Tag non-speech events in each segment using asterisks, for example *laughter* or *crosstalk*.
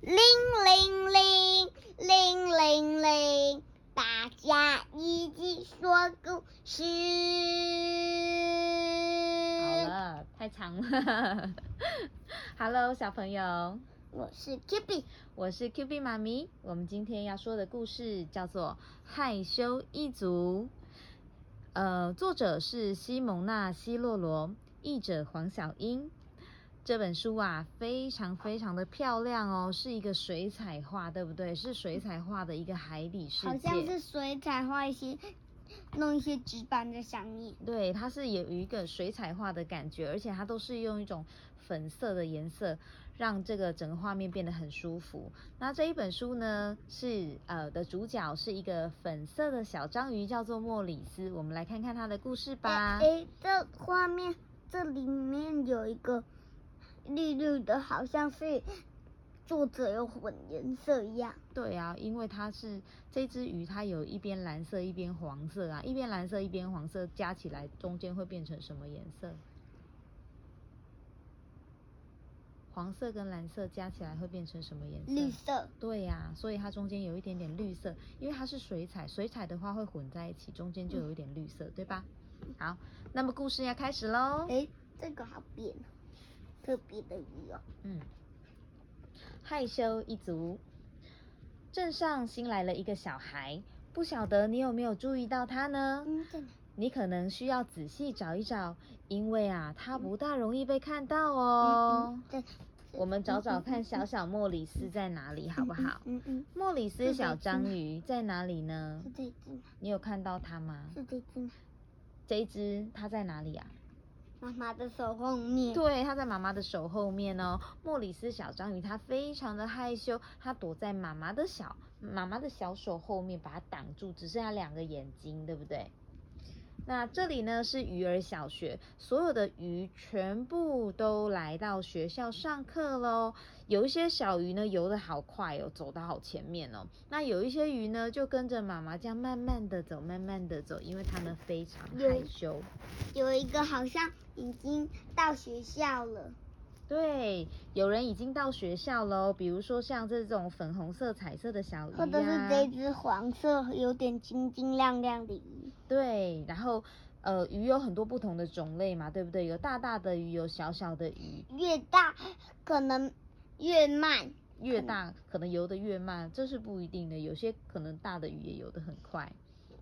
铃铃铃，铃铃铃，大家一起说故事。好了，太长了。*laughs* Hello，小朋友，我是 Q B，我是 Q B 妈咪。我们今天要说的故事叫做《害羞一族》，呃，作者是西蒙娜·希洛罗，译者黄小英。这本书啊，非常非常的漂亮哦，是一个水彩画，对不对？是水彩画的一个海底世界，好像是水彩画一些，弄一些纸板在上面。对，它是有一个水彩画的感觉，而且它都是用一种粉色的颜色，让这个整个画面变得很舒服。那这一本书呢，是呃的主角是一个粉色的小章鱼，叫做莫里斯。我们来看看它的故事吧。哎，这画面这里面有一个。绿绿的，好像是作者有混颜色一样。对啊，因为它是这只鱼，它有一边蓝色，一边黄色啊，一边蓝色，一边黄色，加起来中间会变成什么颜色？黄色跟蓝色加起来会变成什么颜色？绿色。对呀，所以它中间有一点点绿色，因为它是水彩，水彩的话会混在一起，中间就有一点绿色，对吧？好，那么故事要开始喽。诶，这个好变。特别的鱼哦。嗯，害羞一族，镇上新来了一个小孩，不晓得你有没有注意到他呢？嗯，你可能需要仔细找一找，因为啊，他不大容易被看到哦。对，我们找找看，小小莫里斯在哪里，好不好？嗯嗯。莫里斯小章鱼在哪里呢？是这只。你有看到它吗？是这只。这一只它在哪里啊？妈妈的手后面，对，它在妈妈的手后面哦。莫里斯小章鱼它非常的害羞，它躲在妈妈的小妈妈的小手后面，把它挡住，只剩下两个眼睛，对不对？那这里呢是鱼儿小学，所有的鱼全部都来到学校上课喽。有一些小鱼呢游得好快哦，走得好前面哦。那有一些鱼呢就跟着妈妈这样慢慢的走，慢慢的走，因为它们非常害羞。有一个好像已经到学校了。对，有人已经到学校喽。比如说像这种粉红色、彩色的小鱼或者是这只黄色、有点晶晶亮亮的鱼。对，然后呃，鱼有很多不同的种类嘛，对不对？有大大的鱼，有小小的鱼。越大可能越慢，越大可能游得越慢，这是不一定的。有些可能大的鱼也游得很快。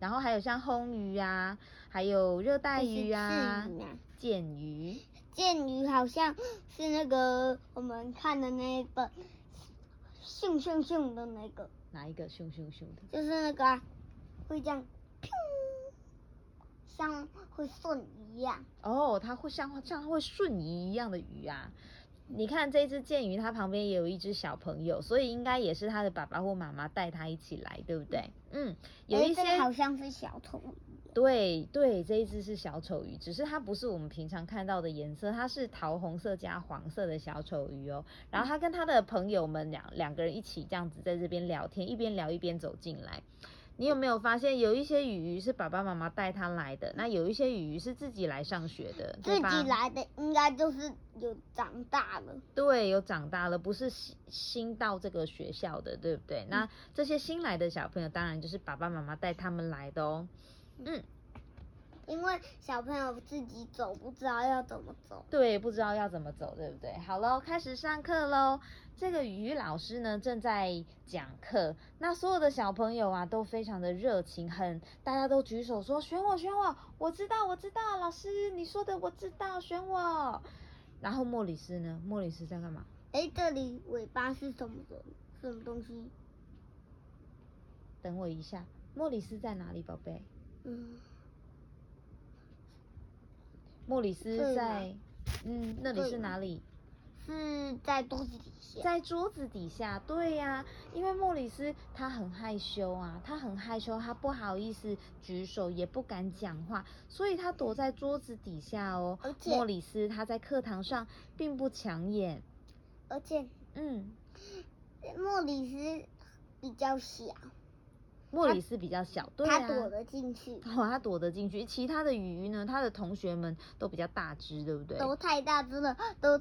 然后还有像红鱼啊，还有热带鱼啊，剑鱼。剑鱼好像是那个我们看的那本咻咻咻的那个。哪一个咻咻咻的？就是那个会这样，像会瞬移一样。哦，它会像像会瞬移一样的鱼啊。你看这只剑鱼，它旁边也有一只小朋友，所以应该也是它的爸爸或妈妈带它一起来，对不对？嗯，有一些好像是小丑鱼。对对，这一只是小丑鱼，只是它不是我们平常看到的颜色，它是桃红色加黄色的小丑鱼哦。然后它跟它的朋友们两两个人一起这样子在这边聊天，一边聊一边走进来。你有没有发现有一些鱼是爸爸妈妈带它来的，那有一些鱼是自己来上学的，自己来的应该就是有长大了。对，有长大了，不是新新到这个学校的，对不对？那这些新来的小朋友，当然就是爸爸妈妈带他们来的哦。嗯。因为小朋友自己走不知道要怎么走，对，不知道要怎么走，对不对？好喽，开始上课喽。这个语老师呢正在讲课，那所有的小朋友啊都非常的热情，很大家都举手说选我选我，我知道我知道，老师你说的我知道，选我。然后莫里斯呢？莫里斯在干嘛？哎，这里尾巴是什么什么东西？等我一下，莫里斯在哪里，宝贝？嗯。莫里斯在，嗯，那里是哪里？是在桌子底下。在桌子底下，对呀，因为莫里斯他很害羞啊，他很害羞，他不好意思举手，也不敢讲话，所以他躲在桌子底下哦。莫里斯他在课堂上并不抢眼，而且，嗯，莫里斯比较小。莫里斯比较小，对啊，他躲得进去。哦，他躲得进去。其他的鱼呢？他的同学们都比较大只，对不对？都太大只了，都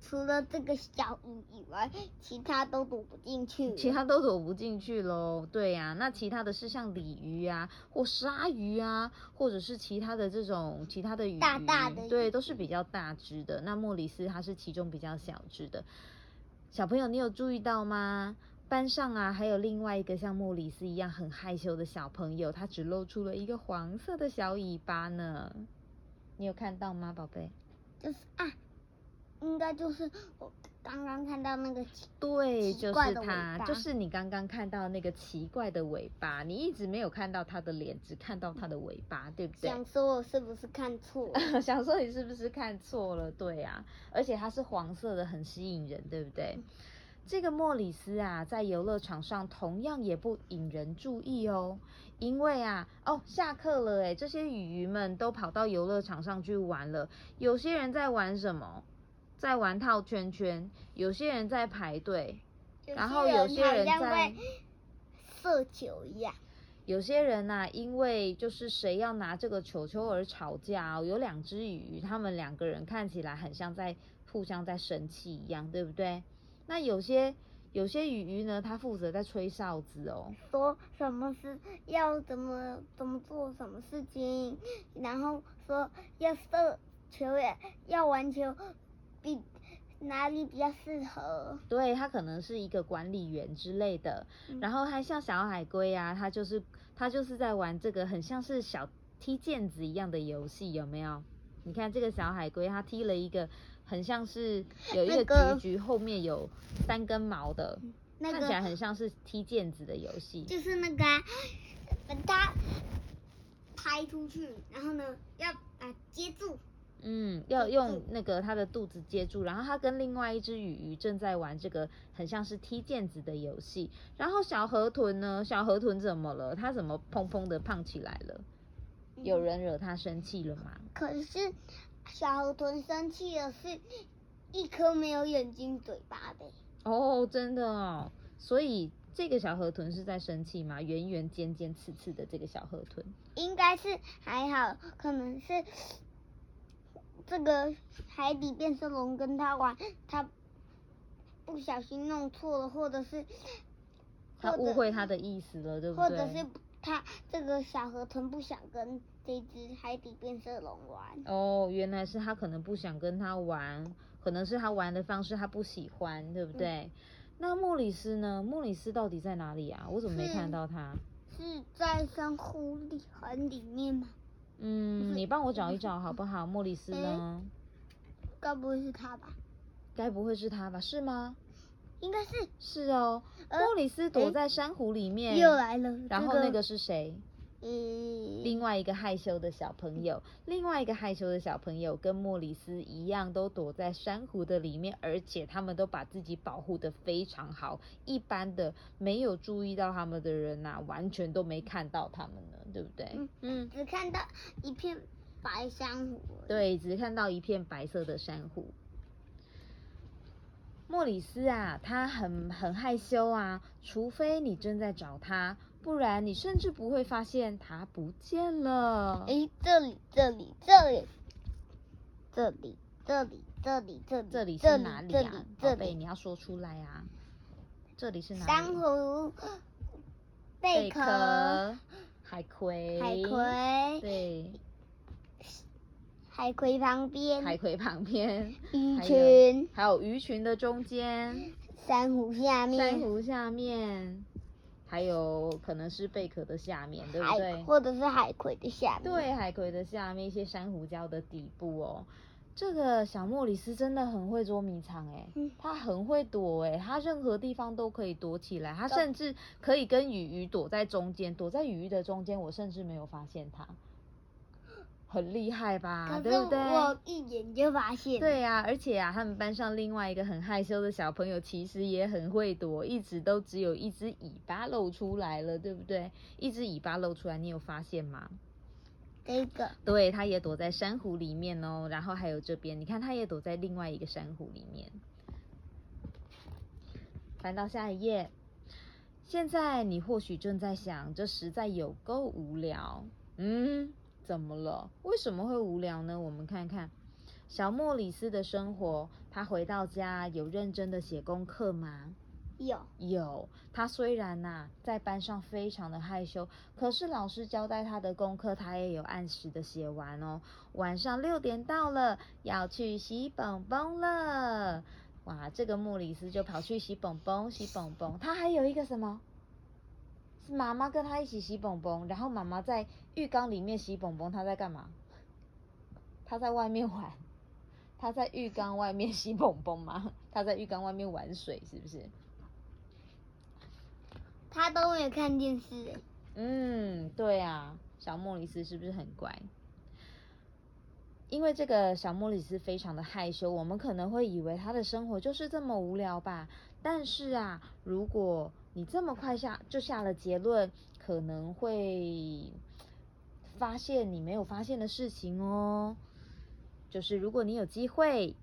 除了这个小鱼以外，其他都躲不进去。其他都躲不进去喽。对呀、那其他的是像鲤鱼啊，或鲨鱼啊，或者是其他的这种其他的鱼，大大的对，都是比较大只的。那莫里斯它是其中比较小只的。小朋友，你有注意到吗？班上啊，还有另外一个像莫里斯一样很害羞的小朋友，他只露出了一个黄色的小尾巴呢。你有看到吗，宝贝？就是啊，应该就是我刚刚看到那个奇对，就是他，就是你刚刚看到那个奇怪的尾巴，你一直没有看到他的脸，只看到他的尾巴，对不对？想说我是不是看错了？*laughs* 想说你是不是看错了？对呀、而且它是黄色的，很吸引人，对不对？这个莫里斯啊，在游乐场上同样也不引人注意哦，因为啊，哦，下课了诶，这些鱼鱼们都跑到游乐场上去玩了。有些人在玩什么？在玩套圈圈，有些人在排队，然后有些人在射球一样。有些人呐、因为就是谁要拿这个球球而吵架哦。有两只鱼，他们两个人看起来很像在互相在生气一样，对不对？那有些有些鱼鱼呢，它负责在吹哨子哦。说什么事要怎么怎么做什么事情，然后说要射球也要玩球，比哪里比较适合。对，它可能是一个管理员之类的。嗯然后还像小海龟啊，它就是它就是在玩这个很像是小踢毽子一样的游戏，有没有？你看这个小海龟，它踢了一个很像是有一个那个橘橘后面有三根毛的，那看起来个很像是踢毽子的游戏。就是那个、啊，把它拍出去，然后呢要把它接住。嗯，要接用那个它的肚子接住，然后它跟另外一只鱼鱼正在玩这个很像是踢毽子的游戏。然后小河豚呢？小河豚怎么了？它怎么砰砰的胖起来了？有嗯人惹它生气了吗？可是小河豚生气的是一颗没有眼睛嘴巴的。哦，真的哦。所以这个小河豚是在生气吗？圆圆尖尖刺刺的这个小河豚。应该是还好，可能是这个海底变色龙跟他玩，他不小心弄错了，或者是他误会他的意思了，对不对？或者是他这个小河豚不想跟这只海底变色龙玩。哦，原来是他可能不想跟他玩，可能是他玩的方式他不喜欢，对不对？那莫里斯呢？莫里斯到底在哪里啊？我怎么没看到他？是在珊瑚里很里面吗？嗯，你帮我找一找好不好？莫里斯呢？该不会是他吧？该不会是他吧？是吗？应该是。是哦，呃莫里斯躲在珊瑚里面，又来了。然后那个是谁？呃，另外一个害羞的小朋友，另外一个害羞的小朋友跟莫里斯一样，都躲在珊瑚的里面，而且他们都把自己保护的非常好。一般的没有注意到他们的人呐、完全都没看到他们呢，对不对？嗯嗯，只看到一片白珊瑚。对，只看到一片白色的珊瑚。莫里斯啊，他很很害羞啊，除非你正在找他，不然你甚至不会发现它不见了。诶，这里，这里，这里，这里，这里，这里，这里，这里这里是哪里这啊，宝贝？这里，你要说出来啊！这里是哪里？珊瑚、贝壳、壳、海葵、海葵，对，海葵旁边，海葵旁边，鱼群，还有鱼群的中间，珊瑚下面珊面，瑚下面，还有可能是贝壳的下面，对不海对？或者是海葵的下面。对，海葵的下面一些珊瑚礁的底部哦。这个小莫里斯真的很会捉迷藏哎，欸他很会躲哎，他任何地方都可以躲起来，他甚至可以跟鱼鱼躲在中间，躲在鱼鱼的中间，我甚至没有发现他，很厉害吧？对不对？我一眼就发现。对呀、而且啊，他们班上另外一个很害羞的小朋友，其实也很会躲，一直都只有一只尾巴露出来了，对不对？一只尾巴露出来，你有发现吗？这个对，它也躲在珊瑚里面哦。然后还有这边，你看它也躲在另外一个珊瑚里面。翻到下一页，现在你或许正在想，这实在有够无聊。嗯，怎么了？为什么会无聊呢？我们看看，小莫里斯的生活，他回到家有认真的写功课吗？有有，他虽然呐、在班上非常的害羞，可是老师交代他的功课，他也有按时的写完哦。晚上六点到了，要去洗蹦蹦了。哇，这个莫里斯就跑去洗蹦蹦，洗蹦蹦。他还有一个什么？是妈妈跟他一起洗蹦蹦，然后妈妈在浴缸里面洗蹦蹦，他在干嘛？他在外面玩，他在浴缸外面洗蹦蹦吗？他在浴缸外面玩水，是不是？他都没有看电视欸，嗯，对啊，小莫里斯是不是很乖？因为这个小莫里斯非常的害羞，我们可能会以为他的生活就是这么无聊吧。但是啊，如果你这么快下就下了结论，可能会发现你没有发现的事情哦。就是如果你有机会，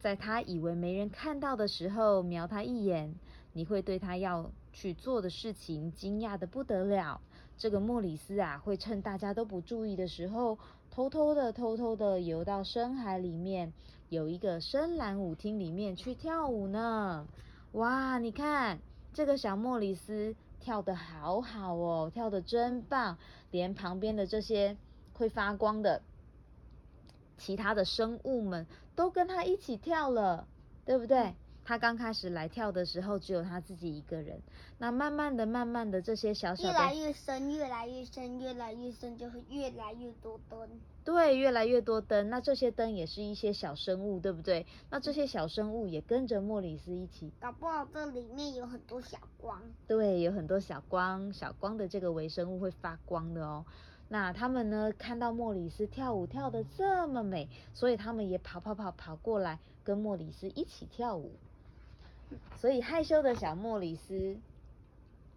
在他以为没人看到的时候瞄他一眼，你会对他要去做的事情惊讶的不得了。这个莫里斯啊，会趁大家都不注意的时候，偷偷的、偷偷的游到深海里面，有一个深蓝舞厅里面去跳舞呢。哇，你看这个小莫里斯跳的好好哦，跳的真棒，连旁边的这些会发光的其他的生物们都跟他一起跳了，对不对？他刚开始来跳的时候，只有他自己一个人。那慢慢的、慢慢的，这些小小越来越深，越来越深，越来越深，就会越来越多灯。对，越来越多灯。那这些灯也是一些小生物，对不对？那这些小生物也跟着莫里斯一起搞不好这里面有很多小光。对，有很多小光，小光的这个微生物会发光的哦。那他们呢，看到莫里斯跳舞跳得这么美，所以他们也跑跑跑跑过来跟莫里斯一起跳舞。所以害羞的小莫里斯，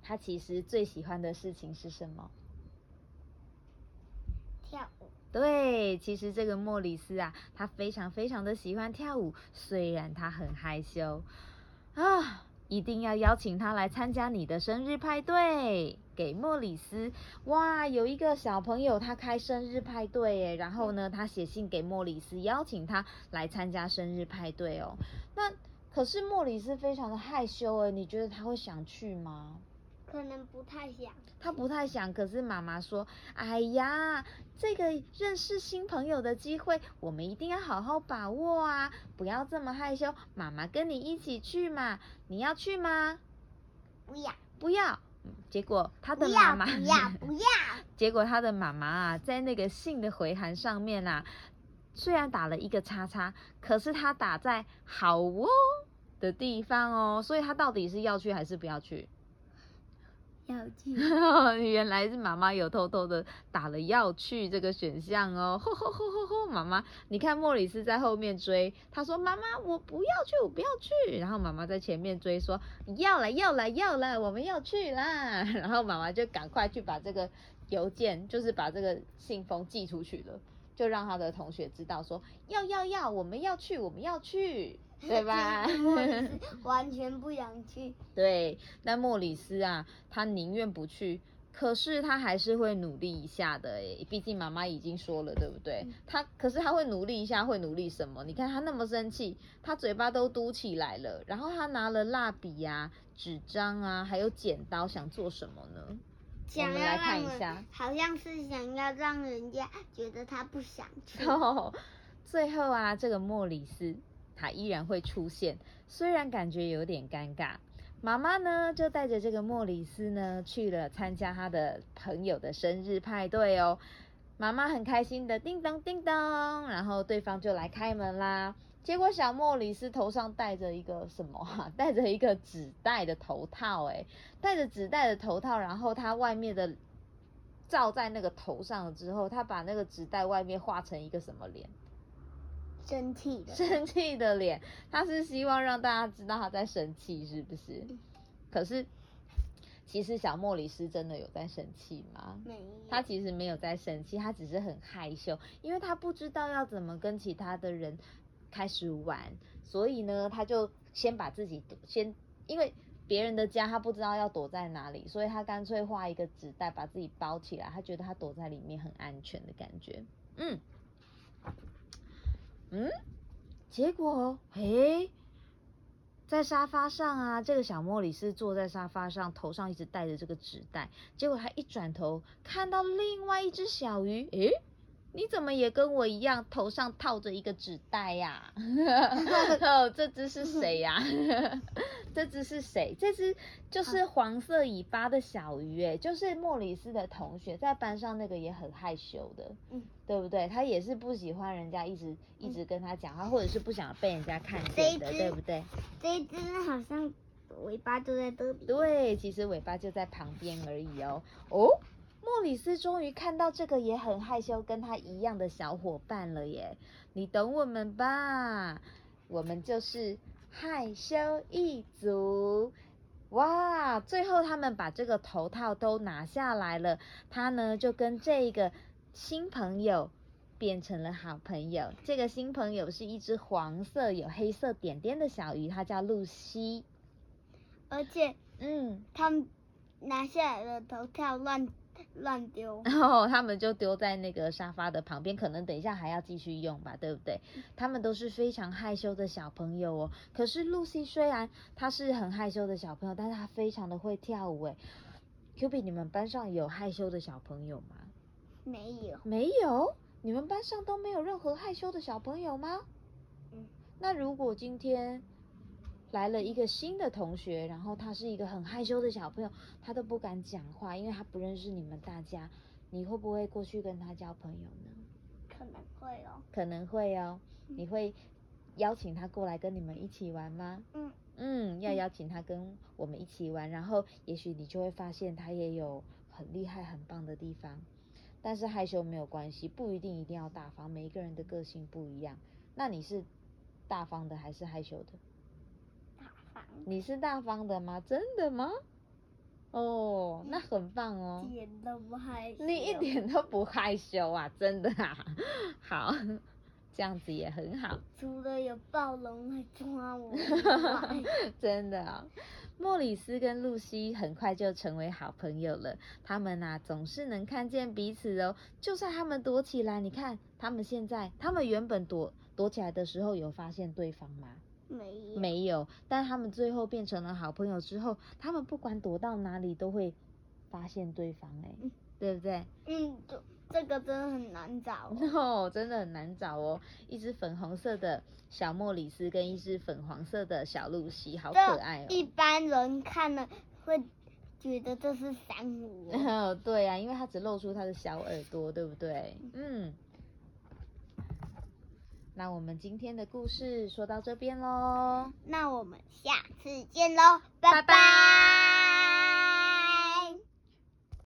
他其实最喜欢的事情是什么？跳舞，对，其实这个莫里斯啊，他非常非常的喜欢跳舞，虽然他很害羞啊，一定要邀请他来参加你的生日派对，给莫里斯。哇，有一个小朋友他开生日派对耶，然后呢，他写信给莫里斯，邀请他来参加生日派对哦。那可是莫里斯非常的害羞哎，你觉得他会想去吗？可能不太想。他不太想，可是妈妈说：“哎呀，这个认识新朋友的机会，我们一定要好好把握啊！不要这么害羞，妈妈跟你一起去嘛。你要去吗？不要，不要。嗯结果他，的妈妈，不要，不要。*laughs* 结果他的妈妈啊，在那个信的回函上面啊，虽然打了一个叉叉，可是他打在好哦的地方哦，所以他到底是要去还是不要去？要去。*laughs* 原来是妈妈有偷偷的打了要去这个选项哦，吼吼吼吼吼！妈妈，你看莫里斯在后面追，他说妈妈我不要去，我不要去。然后妈妈在前面追说要了要了要了，我们要去啦。*laughs* 然后妈妈就赶快去把这个邮件，就是把这个信封寄出去了，就让他的同学知道说要要要，我们要去，我们要去，对吧？*laughs* 完全不想去。*laughs* 对，但莫里斯啊，他宁愿不去，可是他还是会努力一下的诶，毕竟妈妈已经说了，对不对？他可是他会努力一下，会努力什么？你看他那么生气，他嘴巴都嘟起来了，然后他拿了蜡笔呀、纸张啊，还有剪刀，想做什么呢？我想要们来看一下，好像是想要让人家觉得他不想去。*laughs* 哦，最后啊，这个莫里斯他依然会出现，虽然感觉有点尴尬。妈妈呢，就带着这个莫里斯呢去了参加他的朋友的生日派对哦。妈妈很开心的叮咚叮咚，然后对方就来开门啦。结果小莫里斯头上戴着一个什么啊？戴着一个纸袋的头套，诶，戴着纸袋的头套，然后他外面的罩在那个头上了之后，他把那个纸袋外面画成一个什么脸？生气的。生气的脸，他是希望让大家知道他在生气，是不是？可是其实小莫里斯真的有在生气吗？没有。他其实没有在生气，他只是很害羞，因为他不知道要怎么跟其他的人开始玩，所以呢，他就先把自己先，因为别人的家他不知道要躲在哪里，所以他干脆画一个纸袋把自己包起来，他觉得他躲在里面很安全的感觉。嗯，嗯，结果诶，在沙发上啊，这个小莫里斯坐在沙发上，头上一直戴着这个纸袋。结果他一转头，看到另外一只小鱼，诶，你怎么也跟我一样，头上套着一个纸袋呀？*laughs* 哦，这只是谁呀？*laughs* 这只是谁？这只就是黄色尾巴的小鱼，哎，就是莫里斯的同学，在班上那个也很害羞的，嗯，对不对？他也是不喜欢人家一直一直跟他讲话，或者是不想被人家看见的，只对不对？这一只好像尾巴就在这里。对，其实尾巴就在旁边而已哦。哦，莫里斯终于看到这个也很害羞跟他一样的小伙伴了耶！你懂我们吧？我们就是害羞一族。哇，最后他们把这个头套都拿下来了，他呢就跟这个新朋友变成了好朋友。这个新朋友是一只黄色有黑色点点的小鱼，它叫露西。而且嗯，他们拿下来的头套乱乱丢。*laughs* 然后他们就丢在那个沙发的旁边，可能等一下还要继续用吧，对不对？他们都是非常害羞的小朋友哦。可是露西虽然她是很害羞的小朋友，但是她非常的会跳舞诶。Q B，你们班上有害羞的小朋友吗？没有。没有，你们班上都没有任何害羞的小朋友吗？嗯。那如果今天来了一个新的同学，然后他是一个很害羞的小朋友，他都不敢讲话，因为他不认识你们大家，你会不会过去跟他交朋友呢？可能会哦。可能会哦，你会邀请他过来跟你们一起玩吗？嗯。嗯，要邀请他跟我们一起玩，然后也许你就会发现他也有很厉害、很棒的地方。但是害羞没有关系，不一定一定要大方，每一个人的个性不一样。那你是大方的还是害羞的？你是大方的吗？真的吗？哦，那很棒哦。一点都不害羞。你一点都不害羞啊，真的啊。*laughs* 好，这样子也很好。除了有暴龙来抓我 *laughs* 真的啊、莫里斯跟露西很快就成为好朋友了。他们呐、总是能看见彼此哦，就算他们躲起来，你看他们现在，他们原本躲躲起来的时候有发现对方吗？没有。没有，但他们最后变成了好朋友之后，他们不管躲到哪里都会发现对方、哎嗯，对不对？嗯，这这个真的很难找哦。*laughs* 哦，真的很难找哦。一只粉红色的小莫里斯跟一只粉黄色的小露西，好可爱哦一哦。般人看了会觉得这是珊瑚哦。哦，*laughs* 对啊，因为它只露出它的小耳朵，对不对？嗯。那我们今天的故事说到这边喽那我们下次见喽拜拜。